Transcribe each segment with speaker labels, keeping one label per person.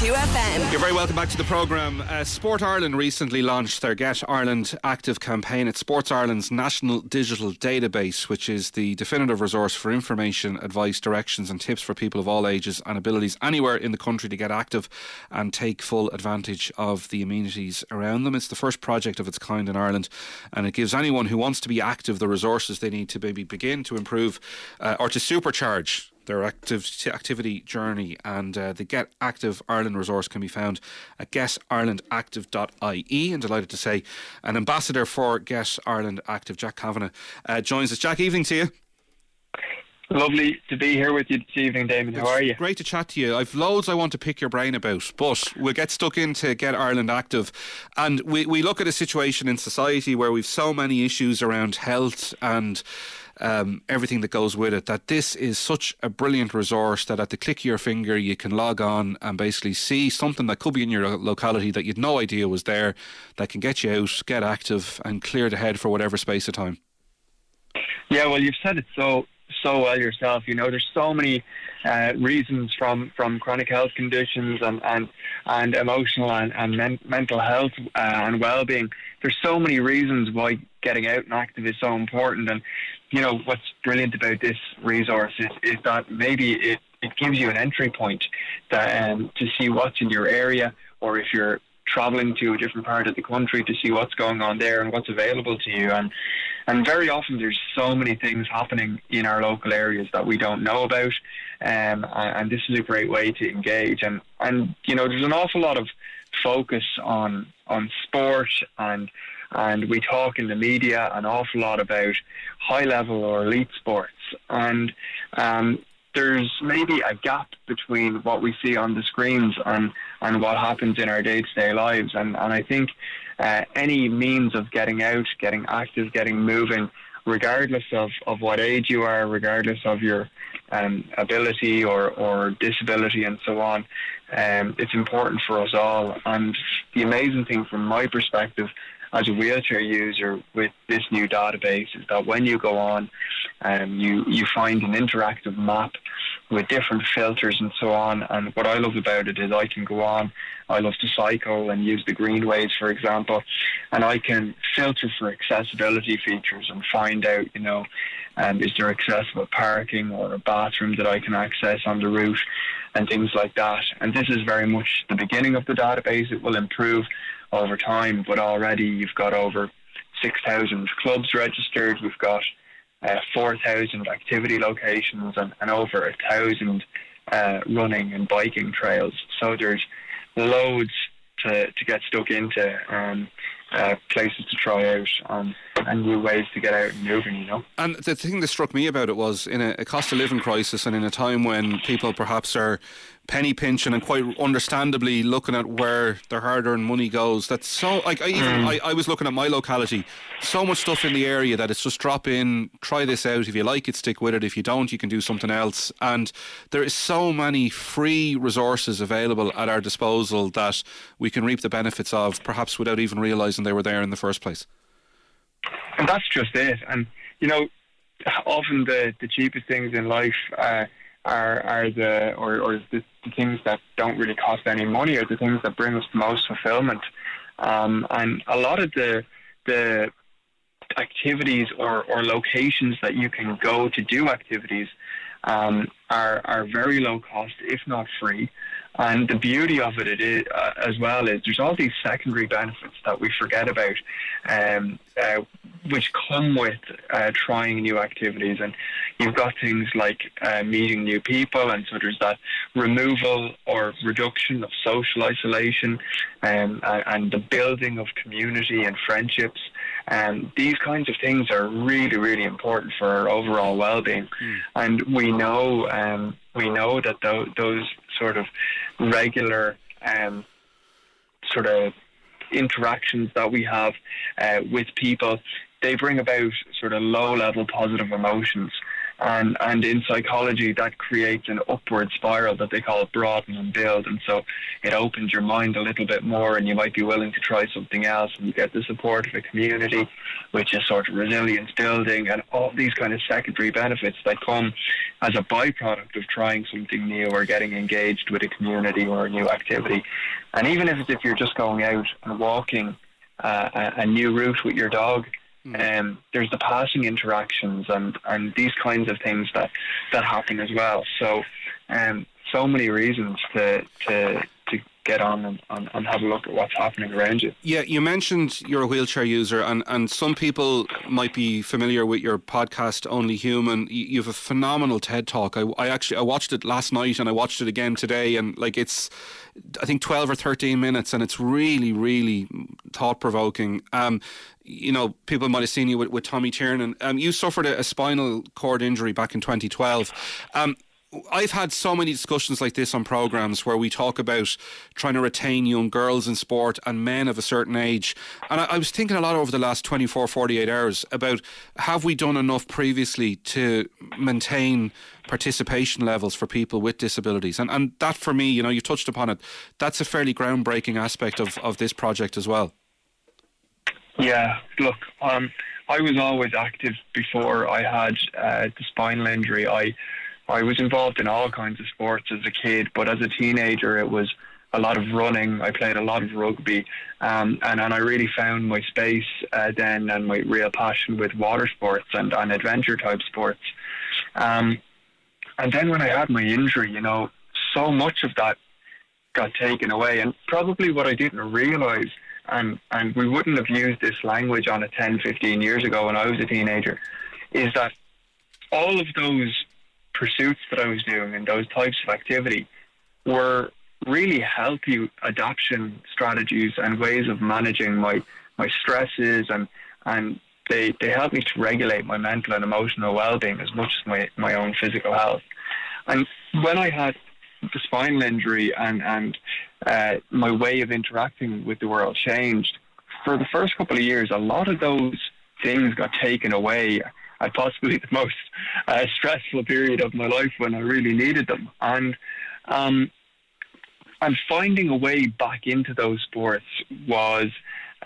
Speaker 1: 92 FM.
Speaker 2: You're very welcome back to the programme. Uh, Sport Ireland recently launched their Get Ireland Active campaign. at Sports Ireland's national digital database, which is the definitive resource for information, advice, directions, and tips for people of all ages and abilities anywhere in the country to get active and take full advantage of the amenities around them. It's the first project of its kind in Ireland, and it gives anyone who wants to be active the resources they need to maybe begin to improve uh, or to supercharge their active activity journey. And uh, the Get Active Ireland resource can be found at getirelandactive.ie. And delighted to say, an ambassador for Get Ireland Active, Jack Kavanagh, uh, joins us. Jack, evening to you.
Speaker 3: Lovely to be here with you this evening, Damon. How are you?
Speaker 2: Great to chat to you. I've loads I want to pick your brain about, but we'll get stuck into Get Ireland Active. And we, we look at a situation in society where we've so many issues around health and um, everything that goes with it. That this is such a brilliant resource that at the click of your finger you can log on and basically see something that could be in your locality that you'd no idea was there, that can get you out, get active, and clear the head for whatever space of time.
Speaker 3: Yeah, well, you've said it so so well yourself. You know, there's so many uh, reasons from, from chronic health conditions and and, and emotional and, and men- mental health uh, and well-being. There's so many reasons why getting out and active is so important. And you know what's brilliant about this resource is, is that maybe it, it gives you an entry point that um, to see what's in your area, or if you're traveling to a different part of the country to see what's going on there and what's available to you. And and very often there's so many things happening in our local areas that we don't know about. Um, and this is a great way to engage. And and you know there's an awful lot of focus on on sport and and we talk in the media an awful lot about high level or elite sports. And um, there's maybe a gap between what we see on the screens and, and what happens in our day to day lives. And, and I think uh, any means of getting out, getting active, getting moving, regardless of, of what age you are, regardless of your um, ability or, or disability and so on, um, it's important for us all. And the amazing thing from my perspective as a wheelchair user with this new database is that when you go on, um, you you find an interactive map with different filters and so on. And what I love about it is I can go on. I love to cycle and use the greenways, for example, and I can filter for accessibility features and find out, you know, um, is there accessible parking or a bathroom that I can access on the route and things like that. And this is very much the beginning of the database. It will improve over time, but already you've got over 6,000 clubs registered. We've got uh, 4,000 activity locations and, and over a thousand uh, running and biking trails. So there's loads to, to get stuck into, um, uh, places to try out, um, and new ways to get out and moving, you know.
Speaker 2: And the thing that struck me about it was in a, a cost of living crisis and in a time when people perhaps are penny pinching and quite understandably looking at where their hard-earned money goes. That's so like I even mm. I, I was looking at my locality, so much stuff in the area that it's just drop in, try this out. If you like it, stick with it. If you don't, you can do something else. And there is so many free resources available at our disposal that we can reap the benefits of, perhaps without even realising they were there in the first place.
Speaker 3: And that's just it. And you know, often the the cheapest things in life. Uh, are are the or, or the, the things that don't really cost any money are the things that bring us the most fulfillment. Um, and a lot of the the activities or, or locations that you can go to do activities um, are are very low cost, if not free. And the beauty of it, it is, uh, as well is there's all these secondary benefits that we forget about, um, uh, which come with uh, trying new activities. And you've got things like uh, meeting new people, and so there's that removal or reduction of social isolation, um, and the building of community and friendships. And these kinds of things are really, really important for our overall well-being. Mm. And we know, um, we know that th- those sort of regular um, sort of interactions that we have uh, with people, they bring about sort of low level positive emotions. And, and in psychology, that creates an upward spiral that they call broaden and build. And so it opens your mind a little bit more, and you might be willing to try something else. And you get the support of a community, which is sort of resilience building, and all these kind of secondary benefits that come as a byproduct of trying something new or getting engaged with a community or a new activity. And even if if you're just going out and walking uh, a, a new route with your dog, mm. um, there's the passing interactions and, and these kinds of things that, that happen as well. So um, so many reasons to to get on and, and, and, have a look at what's happening around you.
Speaker 2: Yeah, you mentioned you're a wheelchair user, and, and some people might be familiar with your podcast, Only Human. You have a phenomenal TED talk. I, I actually I watched it last night and I watched it again today, and like it's, I think twelve or thirteen minutes, and it's really really thought provoking. Um, you know, people might have seen you with, with Tommy Tiernan. Um, you suffered a, a, spinal cord injury back in 2012. Um, I've had so many discussions like this on programs where we talk about trying to retain young girls in sport and men of a certain age. And I, I, was thinking a lot over the last 24, 48 hours about have we done enough previously to maintain participation levels for people with disabilities? And, and that for me, you know, you touched upon it, that's a fairly groundbreaking aspect of, of this project as well.
Speaker 3: Yeah, look, um, I was always active before I had uh, the spinal injury. I I was involved in all kinds of sports as a kid, but as a teenager, it was a lot of running. I played a lot of rugby, um, and and I really found my space uh, then and my real passion with water sports and, and adventure type sports. Um, and then when I had my injury, you know, so much of that got taken away, and probably what I didn't realize. And, and we wouldn't have used this language on it 10, 15 years ago when I was a teenager, is that all of those pursuits that I was doing and those types of activity were really healthy adaptation strategies and ways of managing my, my stresses and and they, they helped me to regulate my mental and emotional well being as much as my, my own physical health. And when I had the spinal injury and, and uh, my way of interacting with the world changed, for the first couple of years, a lot of those things got taken away at possibly the most uh, stressful period of my life when I really needed them. And um, and finding a way back into those sports was,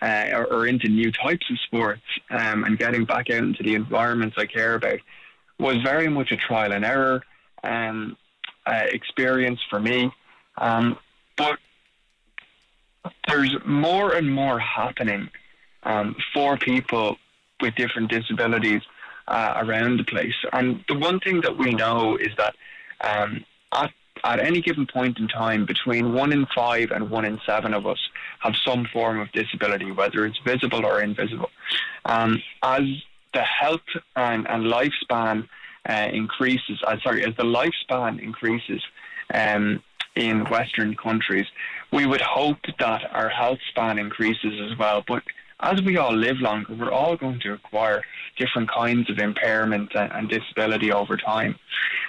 Speaker 3: uh, or, or, into new types of sports, um, and getting back out into the environments I care about was very much a trial and error um, uh, experience for me. Um, but there's more and more happening um, for people with different disabilities uh, around the place. And the one thing that we know is that um, at at any given point in time, between one in five and one in seven of us have some form of disability, whether it's visible or invisible. Um, as the health and, and lifespan uh, increases, uh, sorry, as the lifespan increases um, in Western countries, we would hope that our health span increases as well. But as we all live longer, we're all going to acquire different kinds of impairment and, and disability over time.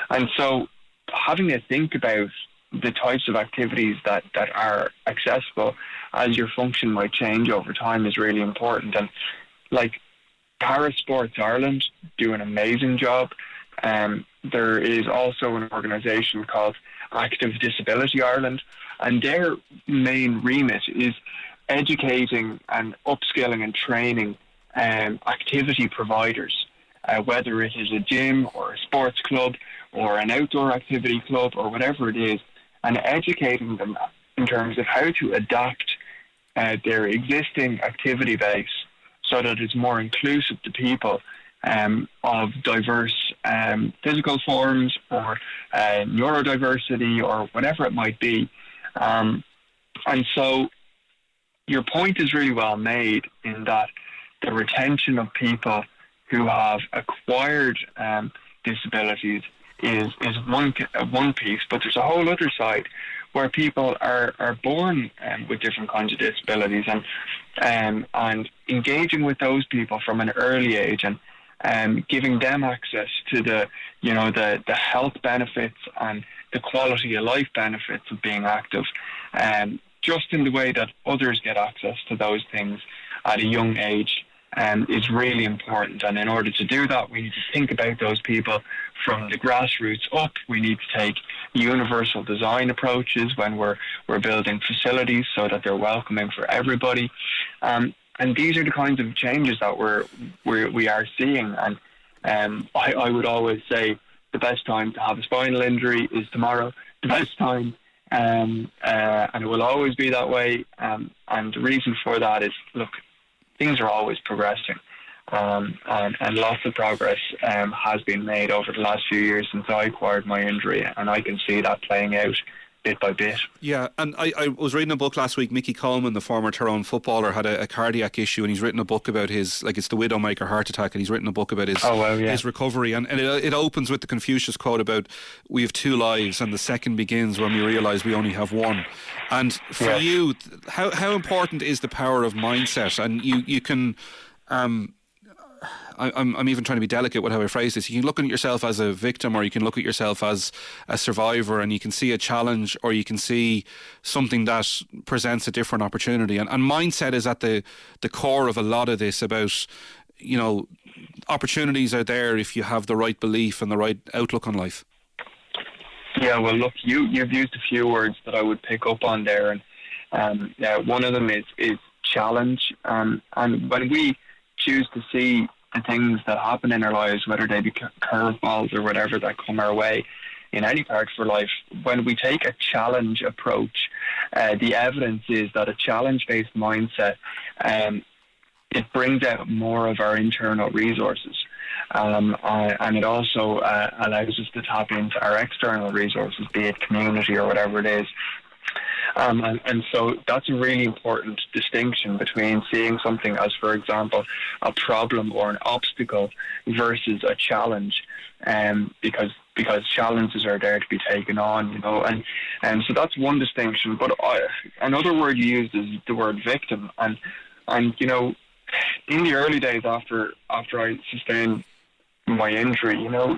Speaker 3: And so having to think about the types of activities that, that are accessible as your function might change over time is really important. And like Para Sports Ireland do an amazing job. Um, there is also an organisation called Active Disability Ireland, and their main remit is educating and upskilling and training um, activity providers, uh, whether it is a gym or a sports club or an outdoor activity club or whatever it is, and educating them in terms of how to adapt uh, their existing activity base so that it's more inclusive to people um, of diverse um, physical forms or uh, neurodiversity or whatever it might be. Um, and so your point is really well made in that the retention of people who have acquired um, disabilities is is one one piece, but there's a whole other side where people are are born um, with different kinds of disabilities and um, and engaging with those people from an early age and um, giving them access to the you know the the health benefits and the quality of life benefits of being active, um, just in the way that others get access to those things at a young age um, is really important. And in order to do that, we need to think about those people from the grassroots up. We need to take universal design approaches when we're we're building facilities so that they're welcoming for everybody. Um, and these are the kinds of changes that we're, we're we are seeing. And um, I, I would always say the best time to have a spinal injury is tomorrow. The best time, um, uh, and it will always be that way. Um, and the reason for that is, look, things are always progressing. Um, and, and, lots of progress um, has been made over the last few years since I acquired my injury, and I can see that playing out bit by bit.
Speaker 2: Yeah, and I, I was reading a book last week. Mickey Coleman, the former Tyrone footballer, had a, a, cardiac issue, and he's written a book about his like it's the widowmaker heart attack, and he's written a book about his
Speaker 3: oh, well, yeah.
Speaker 2: his recovery, and, and it, it opens with the Confucius quote about we have two lives, and the second begins when we realise we only have one. And for yeah. you, how how important is the power of mindset? And you you can. Um, I, am I'm even trying to be delicate with how I phrase this. You can look at yourself as a victim, or you can look at yourself as a survivor, and you can see a challenge, or you can see something that presents a different opportunity. And, and mindset is at the the core of a lot of this about, you know, opportunities are there if you have the right belief and the right outlook on life.
Speaker 3: Yeah, well, look, you you've used a few words that I would pick up on there, and um, yeah, one of them is is challenge. Um, and when we choose to see the things that happen in our lives, whether they be curveballs or whatever that come our way in any part of our life, when we take a challenge approach, uh, the evidence is that a challenge-based mindset um, it brings out more of our internal resources. Um, uh, and it also uh, allows us to tap into our external resources, be it community or whatever it is, um, and, and, so that's a really important distinction between seeing something as, for example, a problem or an obstacle versus a challenge, um, because because challenges are there to be taken on, you know, and and so that's one distinction. But I, another word you used is the word victim, and and you know, in the early days after after I sustained my injury, you know,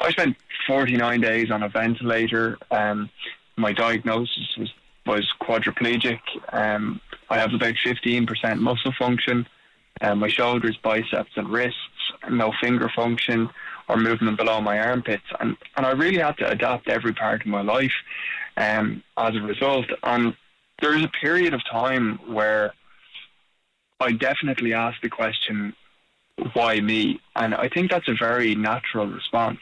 Speaker 3: I spent 49 days on a ventilator. Um, my diagnosis was was quadriplegic. Um, I have about 15% muscle function. Um, my shoulders, biceps, and wrists, no finger function or movement below my armpits. And, and I really had to adapt every part of my life um, as a result. And there is a period of time where I definitely asked the question, why me? And I think that's a very natural response.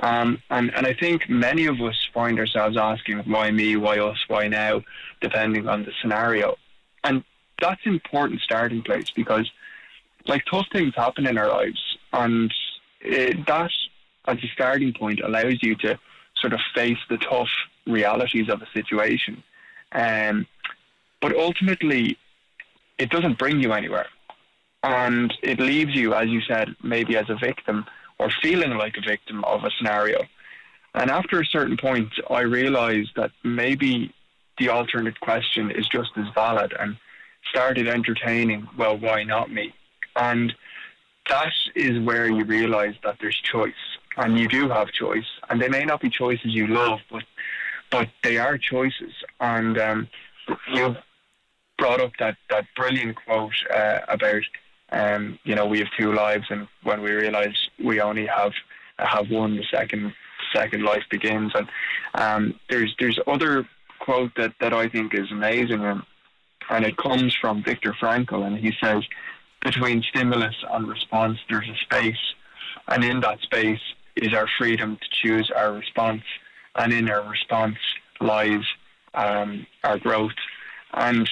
Speaker 3: Um, and, and I think many of us find ourselves asking, why me, why us, why now, depending on the scenario. And that's an important starting place because, like, tough things happen in our lives. And it, that, as a starting point, allows you to sort of face the tough realities of a situation. Um, but ultimately, it doesn't bring you anywhere. And it leaves you, as you said, maybe as a victim or feeling like a victim of a scenario. And after a certain point, I realized that maybe the alternate question is just as valid and started entertaining, well, why not me? And that is where you realize that there's choice and you do have choice. And they may not be choices you love, but but they are choices. And um, you brought up that, that brilliant quote uh, about um, you know, we have two lives, and when we realise we only have have one, the second second life begins. And um, there's there's other quote that, that I think is amazing, and and it comes from Viktor Frankl, and he says, between stimulus and response, there's a space, and in that space is our freedom to choose our response, and in our response lies um, our growth, and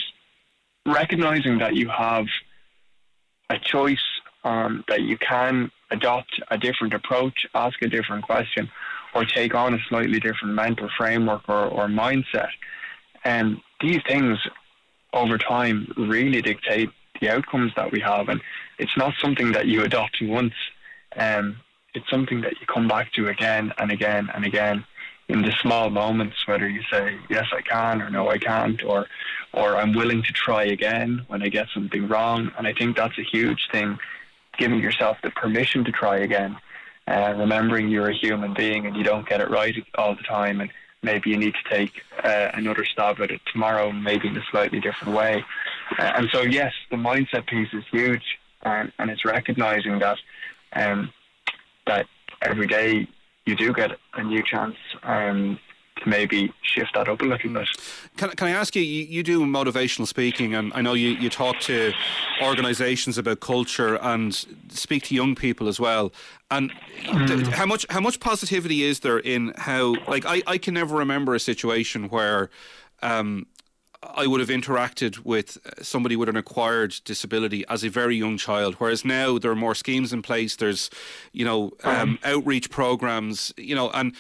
Speaker 3: recognizing that you have a choice um, that you can adopt a different approach, ask a different question, or take on a slightly different mental framework or, or mindset. And these things over time really dictate the outcomes that we have. And it's not something that you adopt once. Um, it's something that you come back to again and again and again in the small moments, whether you say, yes, I can, or no, I can't, or, or I'm willing to try again when I get something wrong. And I think that's a huge thing, giving yourself the permission to try again, uh, remembering you're a human being and you don't get it right all the time. And maybe you need to take uh, another stab at it tomorrow, maybe in a slightly different way. Uh, and so, yes, the mindset piece is huge, and, it's recognizing that um, that every day you do get a new chance um, to maybe shift that up a little bit.
Speaker 2: Can, can I ask you, you, you do motivational speaking, and I know you, you talk to organisations about culture and speak to young people as well. And mm. th- how much how much positivity is there in how like I, I can never remember a situation where um, I would have interacted with somebody with an acquired disability as a very young child, whereas now there are more schemes in place. There's, you know, um, uh-huh. outreach programs, you know, and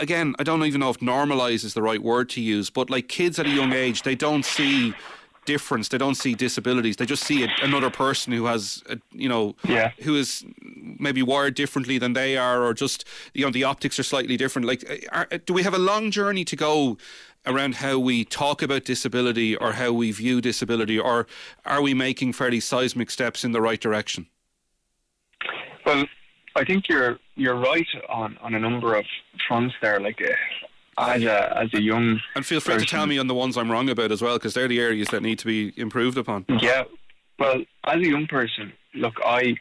Speaker 2: again, I don't even know if normalize is the right word to use, but like kids at a young age, they don't see difference. They don't see disabilities. They just see a, another person who has, a, you know,
Speaker 3: yeah.
Speaker 2: who is maybe wired differently than they are, or just you know the optics are slightly different. Like, are, do we have a long journey to go? Around how we talk about disability or how we view disability, or are we making fairly seismic steps in the right direction?
Speaker 3: Well, I think you're you're right on, on a number of fronts there. Like uh, as a as a young
Speaker 2: and feel free person, to tell me on the ones I'm wrong about as well, because they're the areas that need to be improved upon.
Speaker 3: Yeah, well, as a young person, look, I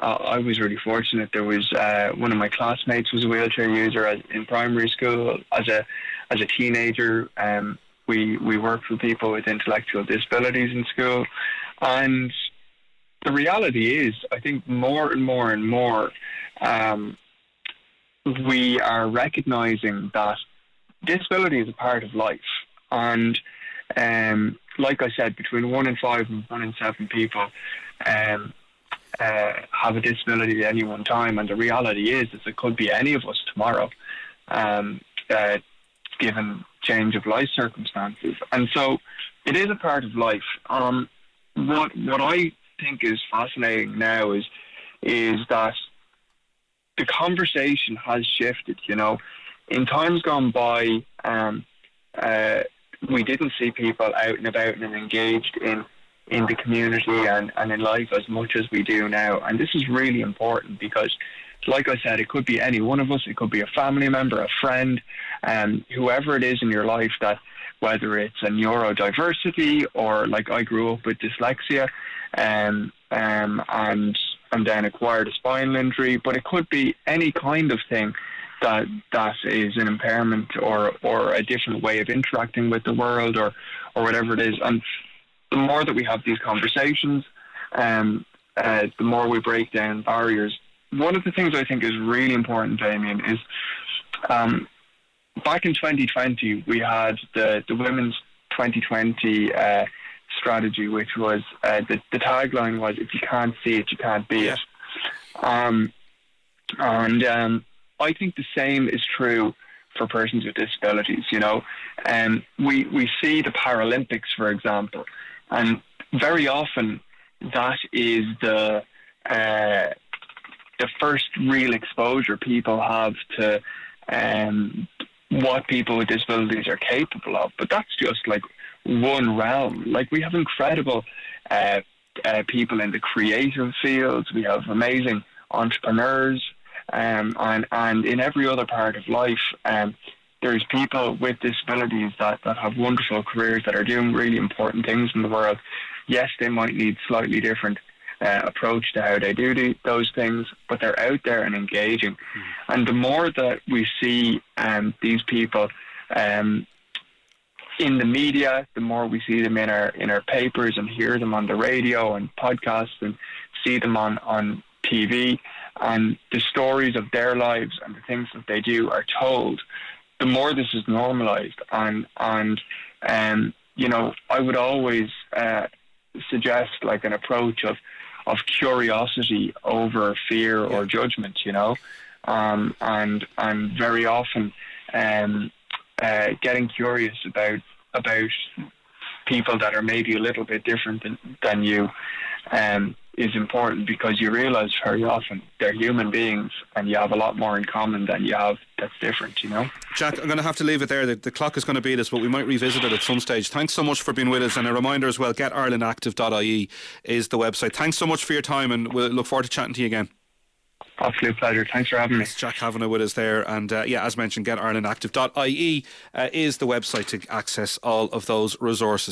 Speaker 3: uh, I was really fortunate. There was uh, one of my classmates was a wheelchair user in primary school. As a as a teenager, um, we we worked with people with intellectual disabilities in school, and the reality is, I think more and more and more, um, we are recognizing that disability is a part of life. And um, like I said, between one in five and one in seven people um, uh, have a disability at any one time. And the reality is, is it could be any of us tomorrow, um, uh, given change of life circumstances. And so it is a part of life. Um, what what I think is fascinating now is is that the conversation has shifted. You know, in times gone by, um, uh, we didn't see people out and about and engaged in in the community and, and in life as much as we do now. And this is really important because, like I said, it could be any one of us. It could be a family member, a friend, um, whoever it is in your life that whether it's a neurodiversity or like I grew up with dyslexia, um, um, and and then acquired a spinal injury. But it could be any kind of thing that that is an impairment or or a different way of interacting with the world or or whatever it is. And the more that we have these conversations, um, uh, the more we break down barriers. One of the things I think is really important, Damien, is um, back in 2020 we had the the women's 2020 uh, strategy, which was uh, the, the tagline was "If you can't see it, you can't be it." Um, and um, I think the same is true for persons with disabilities. You know, um, we we see the Paralympics, for example, and very often that is the uh, the first real exposure people have to um, what people with disabilities are capable of. But that's just like one realm. Like we have incredible uh, uh, people in the creative fields. We have amazing entrepreneurs, um, and and in every other part of life, um, there's people with disabilities that, that have wonderful careers that are doing really important things in the world. Yes, they might need slightly different uh, approach to how they do those things, but they're out there and engaging. Mm-hmm. And the more that we see um, these people um, in the media, the more we see them in our in our papers and hear them on the radio and podcasts and see them on on TV, and the stories of their lives and the things that they do are told. The more this is normalized, and and um, you know, I would always uh, suggest like an approach of of curiosity over fear yeah. or judgment. You know, um, and and very often. Um, uh, getting curious about about people that are maybe a little bit different than, than you um, is important because you realize very often they're human beings and you have a lot more in common than you have that's different, you know.
Speaker 2: Jack, I'm going to have to leave it there. The, the clock is going to beat us, but we might revisit it at some stage. Thanks so much for being with us. And a reminder as well getirelandactive.ie is the website. Thanks so much for your time and we'll look forward to chatting to you again.
Speaker 3: Absolute pleasure. Thanks for having me.
Speaker 2: It's Jack Kavanagh with us there. And uh, yeah, as mentioned, getirelandactive.ie uh, is the website to access all of those resources.